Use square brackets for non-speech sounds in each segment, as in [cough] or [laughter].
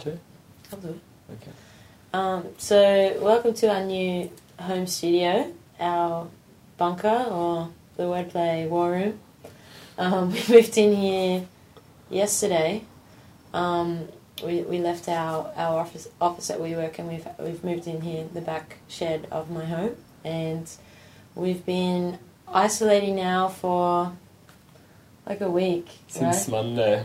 to? I'll do it. Okay. Um, so, welcome to our new home studio, our bunker or the wordplay war room. Um, [laughs] we moved in here yesterday. Um, we, we left our, our office office that we work and we've we've moved in here, the back shed of my home, and we've been isolating now for like a week, Since right? Monday.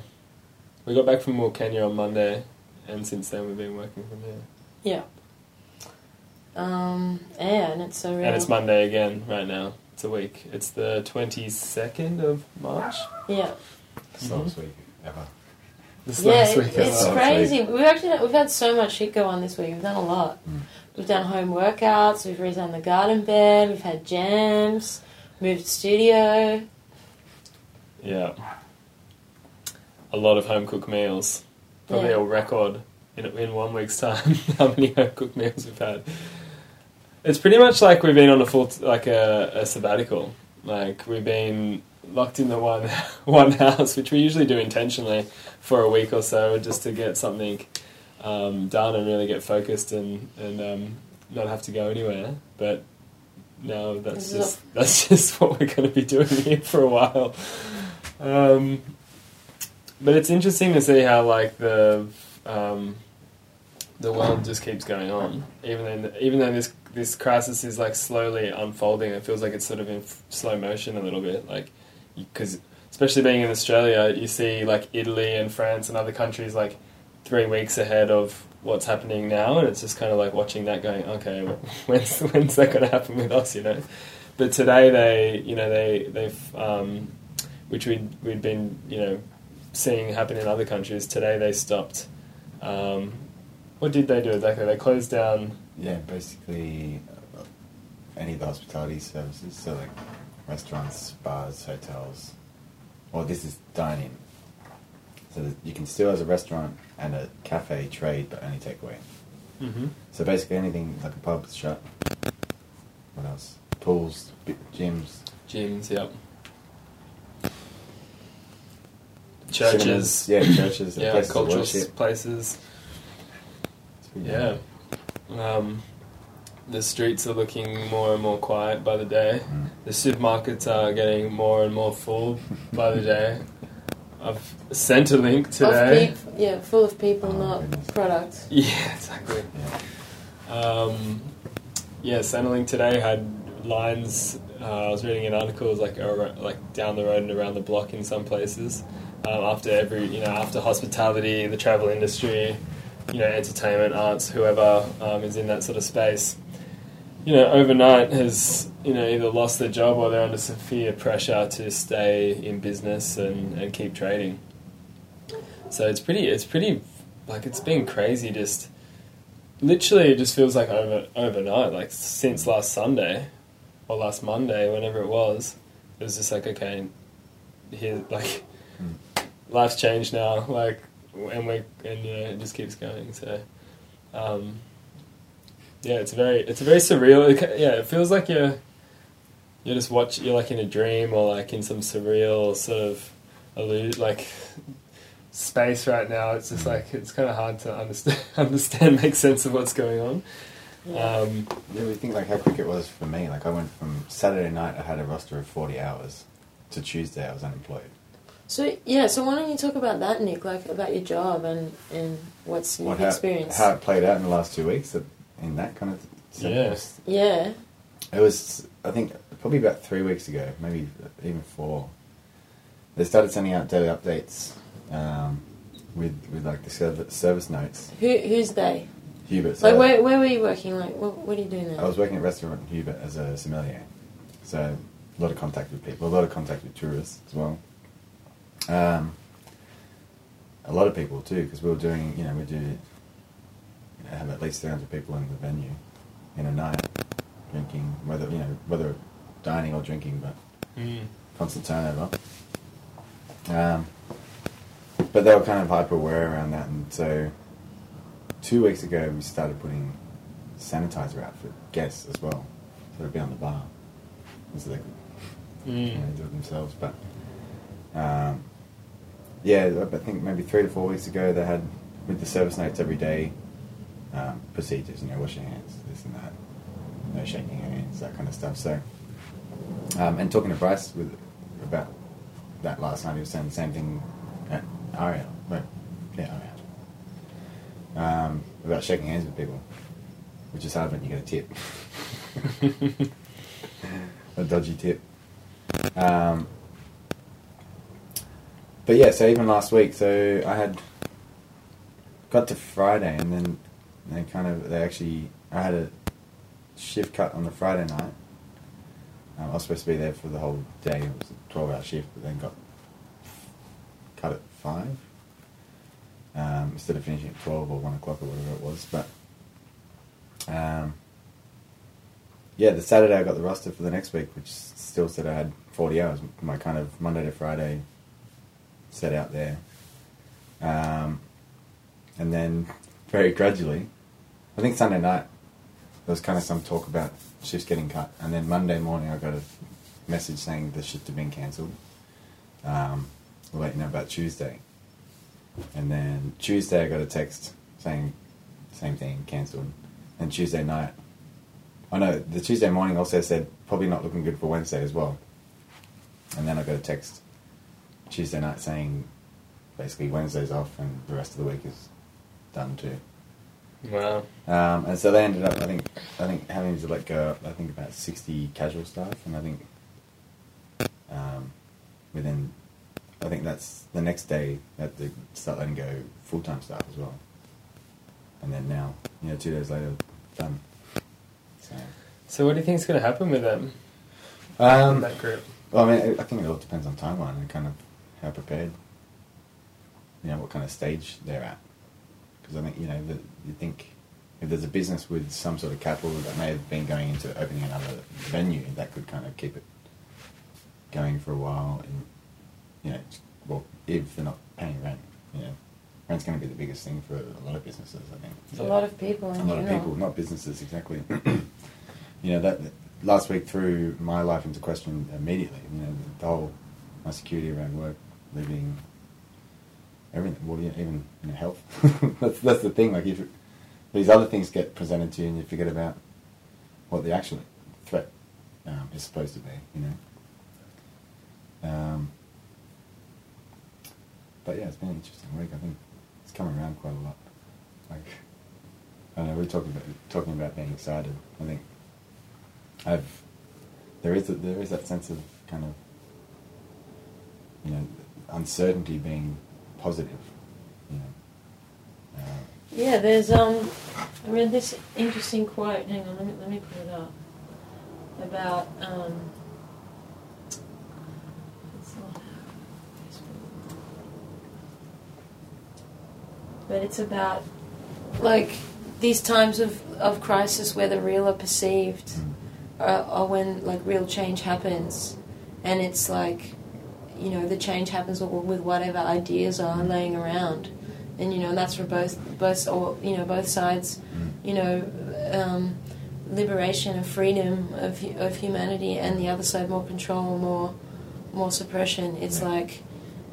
We got back from Wilkenya on Monday, and since then we've been working from here. Yeah. Um, yeah, and it's so real. And it's Monday again right now. It's a week. It's the 22nd of March. Yeah. Slowest week ever. This Yeah, last it- week. it's Last crazy. We've actually we've had so much shit go on this week. We've done a lot. Mm. We've done home workouts. We've redone the garden bed. We've had jams. Moved studio. Yeah. A lot of home cooked meals. Probably Yeah. a record in, in one week's time [laughs] how many home cooked meals we've had. It's pretty much like we've been on a full like a, a sabbatical. Like we've been locked in the one [laughs] one house, which we usually do intentionally for a week or so, just to get something um, done and really get focused and and um, not have to go anywhere. But no, that's just [laughs] that's just what we're going to be doing here for a while. Um, but it's interesting to see how like the um, the world just keeps going on, even though even though this this crisis is like slowly unfolding. It feels like it's sort of in f- slow motion a little bit, like because especially being in Australia, you see like Italy and France and other countries like three weeks ahead of what's happening now, and it's just kind of like watching that, going, okay, [laughs] when's when's that going to happen with us, you know? But today they, you know, they they've um, which we'd we'd been you know seeing happen in other countries. Today they stopped. Um, what did they do exactly? They closed down. Yeah, basically uh, any of the hospitality services, so like restaurants, bars, hotels. Well, this is dining. So that you can still, as a restaurant and a cafe, trade, but only take away. Mm-hmm. So basically anything like a pub is shut. What else? Pools, gyms, Gyms, yep. Churches, cinemas. Yeah, churches. yeah, places of cultural worship. places. Yeah. Um, the streets are looking more and more quiet by the day. Mm. The supermarkets are getting more and more full by the day. I've sent a link Of today. peop- yeah, full of people, Oh, not goodness. product. [laughs] Yeah, exactly. Yeah. Um, yeah, Centrelink today had lines. Uh, I was reading an article, it was like ar- like down the road and around the block in some places. Um, after every, you know, after hospitality, the travel industry, you know, entertainment, arts, whoever um, is in that sort of space, you know, overnight has you know either lost their job or they're under severe pressure to stay in business and, and keep trading. So it's pretty, it's pretty, like it's been crazy just literally it just feels like over overnight like since last sunday or last monday whenever it was it was just like okay here like Mm. Life's changed now like and we and you know it just keeps going so um yeah it's very it's very surreal it, yeah it feels like you're you're just watch you're like in a dream or like in some surreal sort of illusion like space right now it's just like it's kind of hard to understand [laughs] understand make sense of what's going on Yeah. um Yeah, we think like how quick it was for me. Like I went from Saturday night, I had a roster of forty hours, to Tuesday I was unemployed. So yeah, so why don't you talk about that, Nick? Like about your job and and what's your What how, experience? how it played out in the last two weeks that- in that kind of. Yeah. was- yeah. It was I think probably about three weeks ago, maybe even four. They started sending out daily updates um, with with like the service, service notes. Who who's they? Hubert. Like where where were you working? Like what what are you doing there? I was working at restaurant Hubert as a sommelier, so a lot of contact with people, a lot of contact with tourists as well. Um, a lot of people too, because we were doing, you know, we do you know, have at least three hundred people in the venue in a night, drinking, whether you know whether dining or drinking, but mm, constant turnover. Um, but they were kind of hyper aware around that, and so two weeks ago we started putting sanitizer out for guests as well, so it'd be on the bar, and so they could you know, mm, do it themselves. But um, yeah, I think maybe three to four weeks ago they had with the service notes every day, um, procedures, you know, wash your hands, this and that, no shaking hands, that kind of stuff. So, um, and talking to Bryce with about that last night, he was saying the same thing at Aria, right? Yeah, Aria. Um, about shaking hands with people, which is hard when you get a tip, [laughs] a dodgy tip. Um, but yeah, so even last week, so I had got to Friday, and then they kind of they actually I had a shift cut on the Friday night. Um, I was supposed to be there for the whole day. It was a twelve-hour shift, but then got cut at five um, instead of finishing at twelve or one o'clock or whatever it was. But um, yeah, the Saturday I got the roster for the next week, which still said I had forty hours. My kind of Monday to Friday set out there. Um, and then very gradually, I think Sunday night, there was kind of some talk about shifts getting cut. And then Monday morning, I got a message saying the shift had been cancelled. Um, we'll let you know about Tuesday. And then Tuesday, I got a text saying same thing, cancelled. And Tuesday night, oh no, the Tuesday morning also said probably not looking good for Wednesday as well. And then I got a text Tuesday night saying basically Wednesday's off and the rest of the week is done too. Wow. Um, and so they ended up, I think, I think having to let go, I think about sixty casual staff, and I think um, within, I think that's the next day that they start letting go full time staff as well. And then now, you know, two days later, done. So, So what do you think is going to happen with them? um, that group. Well, I mean, I think it all depends on timeline and kind of how prepared, you know, what kind of stage they're at. Because I think, you know, that you think if there's a business with some sort of capital that may have been going into opening another venue, that could kind of keep it going for a while. And, you know, well, if they're not paying rent, you know, rent's going to be the biggest thing for a lot of businesses, I think. It's a lot of people in a lot of people, not businesses exactly. [clears throat] you know that last week threw my life into question immediately. You know the whole my security around work, living, everything. Well, even you know, health. [laughs] that's that's the thing. Like if these other things get presented to you, and you forget about what the actual threat um, is supposed to be. You know. Um, but yeah, it's been an interesting week. I think it's come around quite a lot. Like, I know, we're talking about talking about being excited. I think I've there is a, there is that sense of kind of you know uncertainty being positive. You know, uh, Yeah, there's um, I read this interesting quote. Hang on, let me let me put it up about um. it's not Facebook. But it's about like these times of, of crisis where the real are perceived mm, are, are when like real change happens, and it's like, you know, the change happens with whatever ideas are laying around, and you know and that's for both both or you know both sides, mm, you know, um, liberation of freedom of of humanity, and the other side more control, more more suppression. It's Yeah. like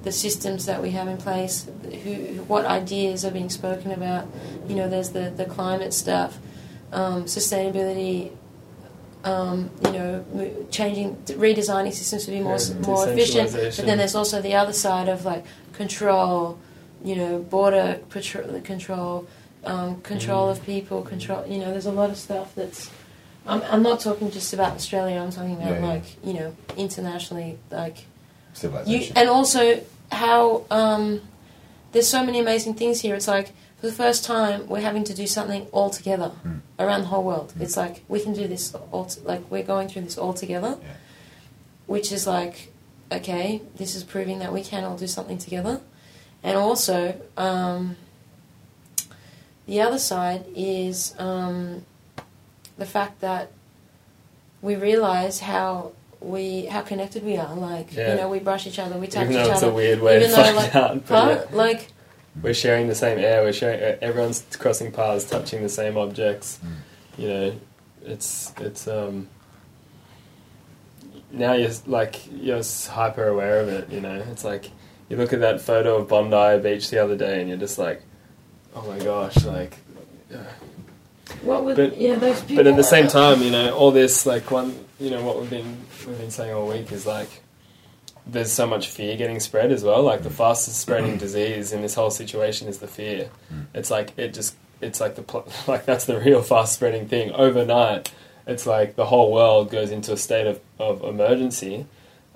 the systems that we have in place, who, what ideas are being spoken about. You know, there's the, the climate stuff, um, sustainability. Um, you know, changing, redesigning systems to be more Yeah, more efficient. But then there's also the other side of like control. You know, border patrol, control, um, control Mm. of people, control. You know, there's a lot of stuff that's. I'm, I'm not talking just about Australia. I'm talking about Yeah, yeah. like you know internationally, like you, civilization. and also how um, there's so many amazing things here. It's like for the first time we're having to do something all together Mm. around the whole world. Mm. It's like we can do this all t- like we're going through this all together, yeah. which is like okay, this is proving that we can all do something together, and also um, the other side is um, the fact that we realize how we how connected we are. Like Yeah. you know, we brush each other, we touch Even each though it's other. a weird way to even find like, out, but huh? yeah. Like we're sharing the same air. We're sharing. uh, Everyone's crossing paths, touching the same objects. Mm. You know, it's it's um. Now you're like you're hyper aware of it. You know, it's like you look at that photo of Bondi Beach the other day, and you're just like, oh my gosh, like. What would But- yeah those people? But at the same time, you know, all this like one, you know, what we've been we've been saying all week is like there's so much fear getting spread as well. Like the fastest spreading disease in this whole situation is the fear. Mm. It's like it just it's like the pl- [laughs] like that's the real fast spreading thing. Overnight, it's like the whole world goes into a state of of emergency,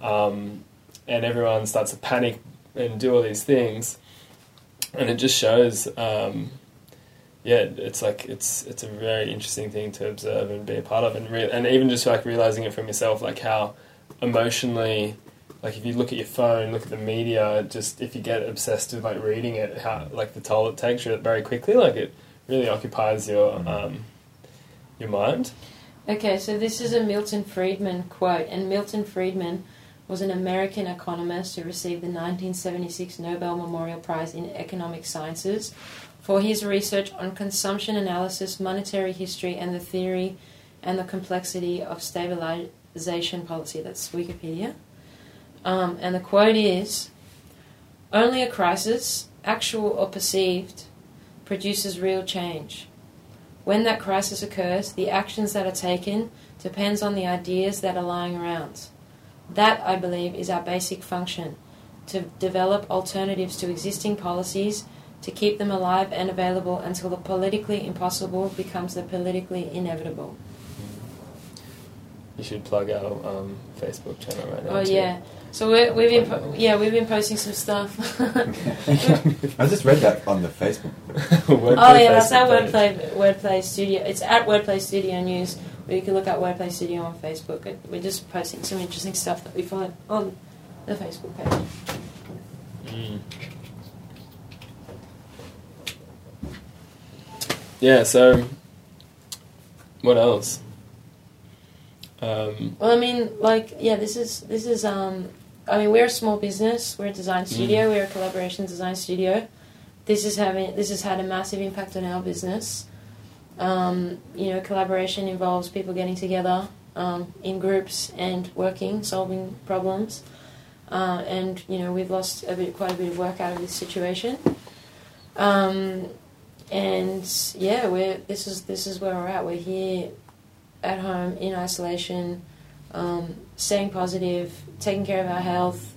um, and everyone starts to panic and do all these things, and it just shows. Um, yeah, it's like it's it's a very interesting thing to observe and be a part of, and re- and even just like realizing it from yourself, like how emotionally, like if you look at your phone, look at the media, just if you get obsessed with like reading it, how like the toll it takes you very quickly, like it really occupies your um, your mind. Okay, so this is a Milton Friedman quote, and Milton Friedman was an American economist who received the 1976 Nobel Memorial Prize in Economic Sciences for his research on consumption analysis, monetary history, and the theory and the complexity of stabilization policy. That's Wikipedia. Um, and the quote is Only a crisis, actual or perceived, produces real change. When that crisis occurs, the actions that are taken depends on the ideas that are lying around. That, I believe, is our basic function to develop alternatives to existing policies, to keep them alive and available until the politically impossible becomes the politically inevitable. You should plug our um, Facebook channel right now. Oh too. yeah, so we're, we've been po- yeah we've been posting some stuff. [laughs] I just read that on the Facebook. [laughs] Wordplay oh yeah, that's our wordplay wordplay studio. It's at Wordplay Studio News. Or you can look at Wordplay Studio on Facebook. And We're just posting some interesting stuff that we find on the Facebook page. Mm. Yeah. So, what else? Um, Well, I mean, like, yeah, this is this is. Um, I mean, we're a small business. We're a design studio. We're a collaboration design studio. This is having this has had a massive impact on our business. Um, you know, collaboration involves people getting together um, in groups and working, solving problems. Uh, and you know, we've lost a bit, quite a bit of work out of this situation. Um, and yeah, we're this is this is where we're at. We're here at home in isolation, um, staying positive, taking care of our health.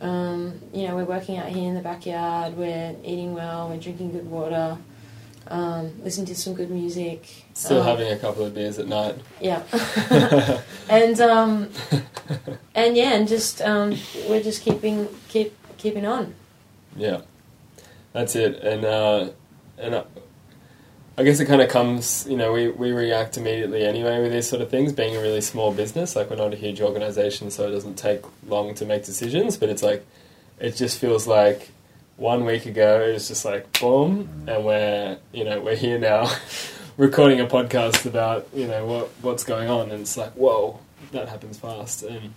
Um, you know, we're working out here in the backyard. We're eating well. We're drinking good water. Um, listening to some good music. still Um, having a couple of beers at night. yeah, [laughs] [laughs] and um, and yeah, and just um, we're just keeping keep keeping on. Yeah, that's it. And uh, and uh, I guess it kind of comes. You know, we we react immediately anyway with these sort of things. Being a really small business, like we're not a huge organization, so it doesn't take long to make decisions. But it's like it just feels like one week ago it was just like boom, and we're you know we're here now. [laughs] recording a podcast about you know what what's going on and it's like whoa that happens fast and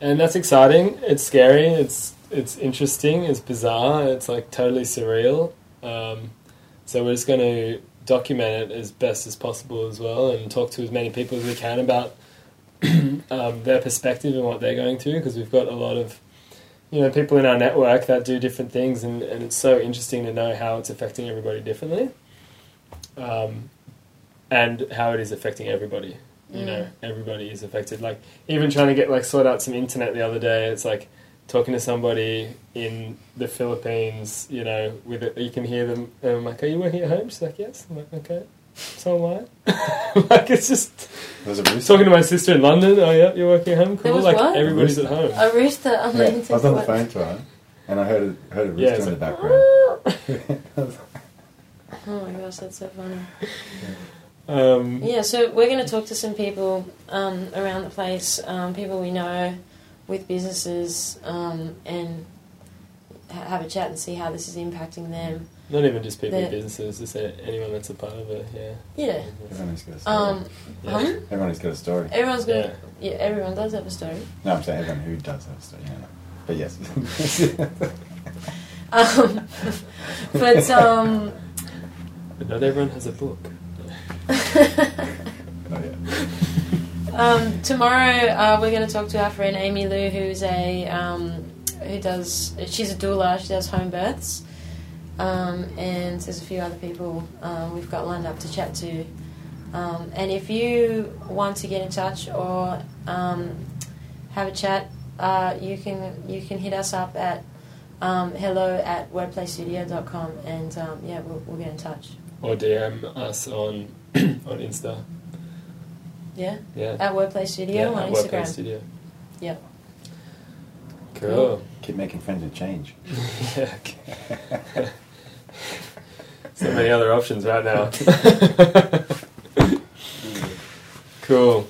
and that's exciting. It's scary. It's it's interesting. It's bizarre. It's like totally surreal. Um, so we're just going to document it as best as possible as well, and talk to as many people as we can about [clears throat] um, their perspective and what they're going through, because we've got a lot of you know people in our network that do different things, and, and it's so interesting to know how it's affecting everybody differently, um, and how it is affecting everybody you know everybody is affected. Like even trying to get like sort out some internet the other day it's like talking to somebody in the philippines you know with it you can hear them and i'm like are you working at home? She's like yes. I'm like okay. So am i like it's just There's a talking to my sister in london. Oh yeah you're working at home? There cool. was like what? everybody's at home. A rooster. On Yeah, the I was on the phone to her, and I heard a, heard a rooster Yeah, it's in the background. [laughs] Oh my gosh, that's so funny. um, Yeah, so we're going to talk to some people um, around the place, um, people we know with businesses, um, and ha- have a chat and see how this is impacting them. not even just people in businesses just a- anyone that's a part of it yeah Yeah. Everyone's got a story. Um, yeah, huh? Everyone's got a story. Everyone's yeah. going yeah, everyone does have a story. No, I'm saying everyone who does have a story. Yeah, no. But yes. [laughs] Um, [laughs] but, um, but not everyone has a book Not [laughs] yet. Um, tomorrow uh, we're going to talk to our friend Amy Lou, who's a um, who does she's a doula. She does home births, um, and there's a few other people um, we've got lined up to chat to. Um, and if you want to get in touch or um, have a chat, uh, you can you can hit us up at hello at wordplaystudio.com and yeah, we'll, we'll get in touch. Or DM us on [clears throat] on Insta. Yeah, Yeah. at Wordplay Studio yeah, on at Wordplay Instagram. Studio. Yep. Cool. Keep making friends and change. yeah. [laughs] so many other options right now. [laughs] cool.